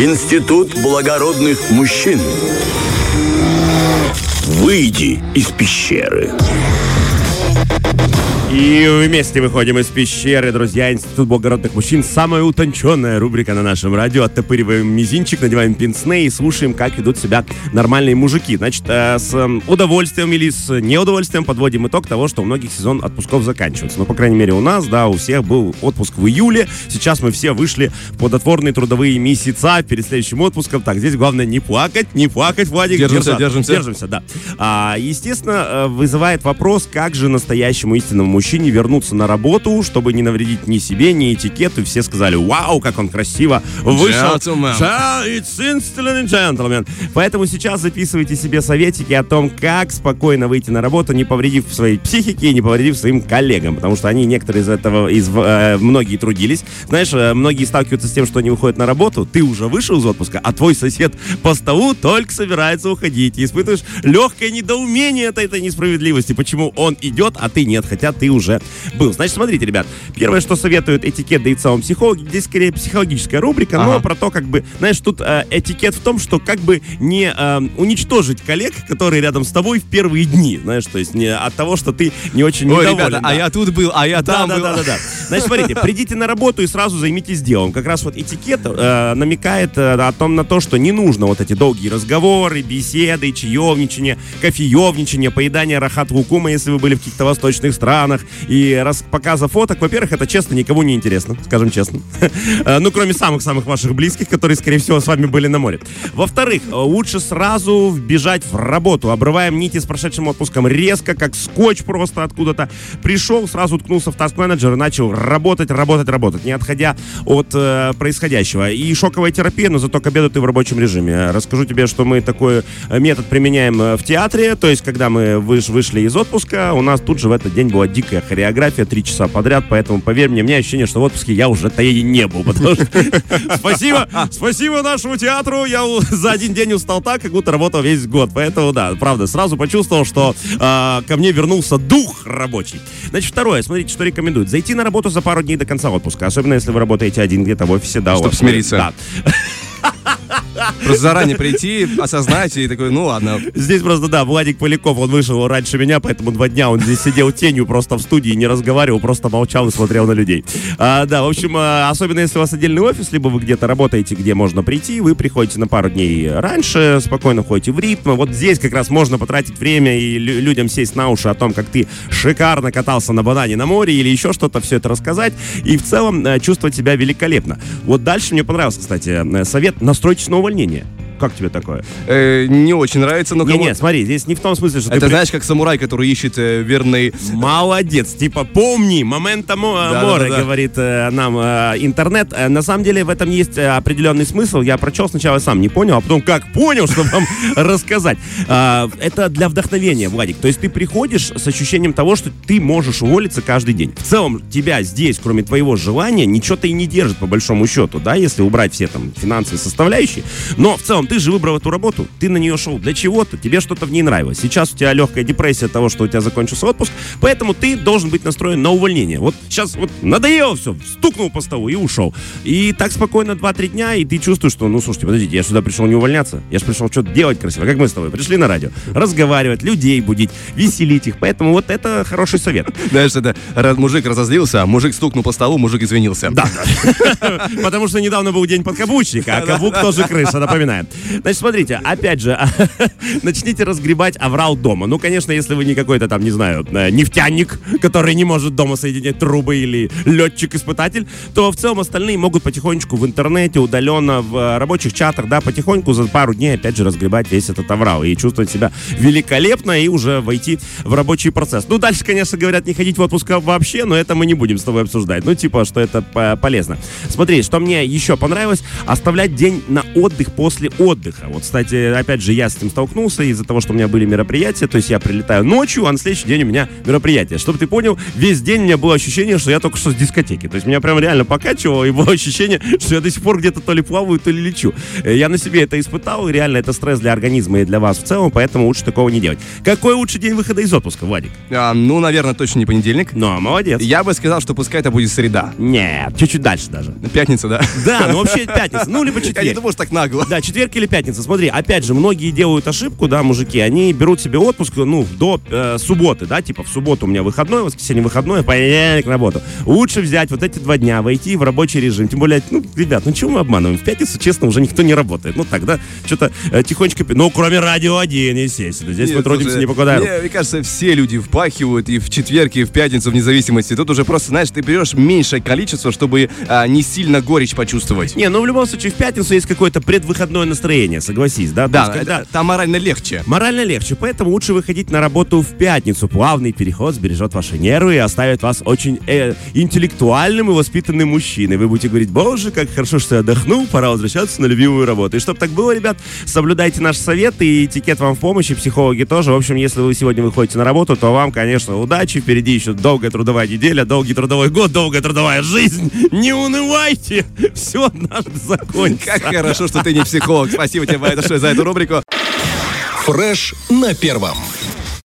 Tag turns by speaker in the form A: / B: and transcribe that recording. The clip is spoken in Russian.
A: Институт благородных мужчин. Выйди из пещеры.
B: И вместе выходим из пещеры, друзья. Институт благородных мужчин. Самая утонченная рубрика на нашем радио. Оттопыриваем мизинчик, надеваем пинсне и слушаем, как идут себя нормальные мужики. Значит, э, с удовольствием или с неудовольствием подводим итог того, что у многих сезон отпусков заканчивается. Ну, по крайней мере, у нас, да, у всех был отпуск в июле. Сейчас мы все вышли в плодотворные трудовые месяца перед следующим отпуском. Так, здесь главное не плакать, не плакать, Владик.
C: Держимся, держимся.
B: Держимся, да. А, естественно, э, вызывает вопрос, как же настоящему истинному мужчине вернуться на работу, чтобы не навредить ни себе, ни этикету. Все сказали, вау, как он красиво вышел.
C: Gentleman.
B: Ja, It's instantly gentleman. Поэтому сейчас записывайте себе советики о том, как спокойно выйти на работу, не повредив своей психике и не повредив своим коллегам. Потому что они, некоторые из этого, из, э, многие трудились. Знаешь, э, многие сталкиваются с тем, что они выходят на работу, ты уже вышел из отпуска, а твой сосед по столу только собирается уходить. И испытываешь легкое недоумение от этой несправедливости. Почему он идет, а ты нет, хотя ты уже был. Значит, смотрите, ребят, первое, что советуют этикет да и целом психологи, здесь скорее психологическая рубрика, но
C: Ага.
B: про то, как бы, знаешь, тут э, этикет в том, что как бы не э, уничтожить коллег, которые рядом с тобой в первые дни, знаешь, то есть не от того, что ты не очень
C: Ой,
B: недоволен.
C: ребята,
B: да.
C: а я тут был, а я
B: Да,
C: там
B: да,
C: был.
B: да, да, да. Значит, смотрите, придите на работу и сразу займитесь делом. Как раз вот этикет э, намекает э, о том, на то, что не нужно вот эти долгие разговоры, беседы, чаевничание, кофеевничание, поедание рахат лукума, если вы были в каких-то восточных странах, и раз, показа фоток. Во-первых, это честно никому не интересно, скажем честно. Э, Ну, кроме самых-самых ваших близких, которые, скорее всего, с вами были на море. Во-вторых, э, лучше сразу вбежать в работу. Обрываем нити с прошедшим отпуском резко, как скотч просто откуда-то. Пришел, сразу уткнулся в таск-менеджер и начал работать, работать, работать, не отходя от э, происходящего. И шоковая терапия, но зато к обеду ты в рабочем режиме. Расскажу тебе, что мы такой э, метод применяем в театре. То есть, когда мы выш- вышли из отпуска, у нас тут же в этот день была дикая хореография, три часа подряд. Поэтому, поверь мне, у меня ощущение, что в отпуске я уже-то и не был. Потому что спасибо, спасибо нашему театру. Я за один день устал так, как будто работал весь год. Поэтому, да, правда, сразу почувствовал, что а, ко мне вернулся дух рабочий. Значит, второе, смотрите, что рекомендуют. Зайти на работу за пару дней до конца отпуска. Особенно, если вы работаете один где-то в офисе, да. у
C: Чтоб
B: вас-
C: смириться.
B: Да.
C: Просто заранее прийти, осознать и такой, ну ладно.
B: Здесь просто, да, Владик Поляков, он вышел раньше меня, поэтому два дня он здесь сидел тенью просто в студии, не разговаривал, просто молчал и смотрел на людей. А, да, в общем, а, особенно если у вас отдельный офис, либо вы где-то работаете, где можно прийти, вы приходите на пару дней раньше, спокойно ходите в ритм. Вот здесь как раз можно потратить время и лю- людям сесть на уши о том, как ты шикарно катался на банане на море или еще что-то, все это рассказать и в целом э, чувствовать себя великолепно. Вот дальше мне понравился, кстати, э, совет настройтесь на увольнение. Как тебе такое?
C: Э, не очень нравится, но
B: Не,
C: кому-
B: не, смотри, здесь не в том смысле, что
C: Это
B: ты
C: знаешь, как самурай, который ищет э, верный...
B: Молодец, типа помни, момента мо-
C: Да, да, да.
B: говорит э, нам э, интернет. Э, на самом деле в этом есть э, определенный смысл. Я прочел сначала сам не понял, а потом как понял, чтобы вам рассказать. А, Это для вдохновения, Владик. То есть ты приходишь с ощущением того, что ты можешь уволиться каждый день. В целом тебя здесь, кроме твоего желания, ничего-то и не держит по большому счету, да, если убрать все там финансовые составляющие. Но в целом ты же выбрал эту работу, ты на нее шел для чего-то, тебе что-то в ней нравилось. Сейчас у тебя легкая депрессия от того, что у тебя закончился отпуск, поэтому ты должен быть настроен на увольнение. Вот сейчас вот надоело все, стукнул по столу и ушел. И так спокойно 2-3 дня, и ты чувствуешь, что, ну, слушайте, подождите, я сюда пришел не увольняться, я же пришел что-то делать красиво, как мы с тобой пришли на радио, разговаривать, людей будить, веселить их, поэтому вот это хороший совет.
C: Знаешь, это мужик разозлился, мужик стукнул по столу, мужик извинился.
B: Да. Потому что недавно был день подкаблучника, а каблук тоже крыша, напоминаю. Значит, смотрите, опять же, начните разгребать аврал дома. Ну, конечно, если вы не какой-то там, не знаю, э, нефтяник, который не может дома соединять трубы или летчик-испытатель, то в целом остальные могут потихонечку в интернете, удаленно, в э, рабочих чатах, да, потихоньку за пару дней, опять же, разгребать весь этот аврал и чувствовать себя великолепно и уже войти в рабочий процесс. Ну, дальше, конечно, говорят, не ходить в отпуск вообще, но это мы не будем с тобой обсуждать. Ну, типа, что это по- полезно. Смотри, что мне еще понравилось, оставлять день на отдых после отпуска. Отдыха. Вот, кстати, опять же, я с этим столкнулся из-за того, что у меня были мероприятия, то есть я прилетаю ночью, а на следующий день у меня мероприятие. Чтобы ты понял, весь день у меня было ощущение, что я только что с дискотеки. То есть меня прям реально покачивало, и было ощущение, что я до сих пор где-то то ли плаваю, то ли лечу. Э, Я на себе это испытал, и реально это стресс для организма и для вас в целом, поэтому лучше такого не делать. Какой лучший день выхода из отпуска, Владик?
C: А, ну, наверное, точно не понедельник.
B: Ну, молодец.
C: Я бы сказал, что пускай это будет среда.
B: Нет, чуть-чуть дальше даже.
C: Пятница, да?
B: Да, ну вообще пятница, ну либо
C: Я не
B: четверг.
C: думаю, что так нагло.
B: Да, четверг или пятница. Смотри, опять же, многие делают ошибку, да, мужики, они берут себе отпуск, ну, до э, субботы, да, типа в субботу у меня выходной, воскресенье выходной, понедельник работу. Лучше взять вот эти два дня, войти в рабочий режим. Тем более, ну, ребят, ну чего мы обманываем? В пятницу, честно, уже никто не работает. Ну, тогда что-то э, тихонечко, ну, кроме радио 1, естественно. Здесь мы
C: Нет,
B: трудимся
C: слушай,
B: не покладая. рук.
C: Мне, мне кажется, все люди впахивают и в четверг, и в пятницу, вне зависимости. Тут уже просто, знаешь, ты берешь меньшее количество, чтобы а, не сильно горечь почувствовать.
B: Не, ну в любом случае в пятницу есть какое-то предвыходное настроение, согласись, да?
C: Да,
B: есть, когда-
C: там морально легче.
B: Морально легче, поэтому лучше выходить на работу в пятницу. Плавный переход сбережет ваши нервы и оставит вас очень э, интеллектуальным и воспитанным мужчиной. Вы будете говорить, боже, как хорошо, что я отдохнул, пора возвращаться на любимую работу. И чтобы так было, ребят, соблюдайте наш совет, и этикет вам в помощи, психологи тоже. В общем, если вы сегодня выходите на работу, то вам, конечно, удачи. Впереди еще долгая трудовая неделя, долгий трудовой год, долгая трудовая жизнь. Не унывайте, все однажды закончится.
C: Как хорошо, что ты не психолог. Спасибо тебе за эту рубрику.
D: Фреш на первом.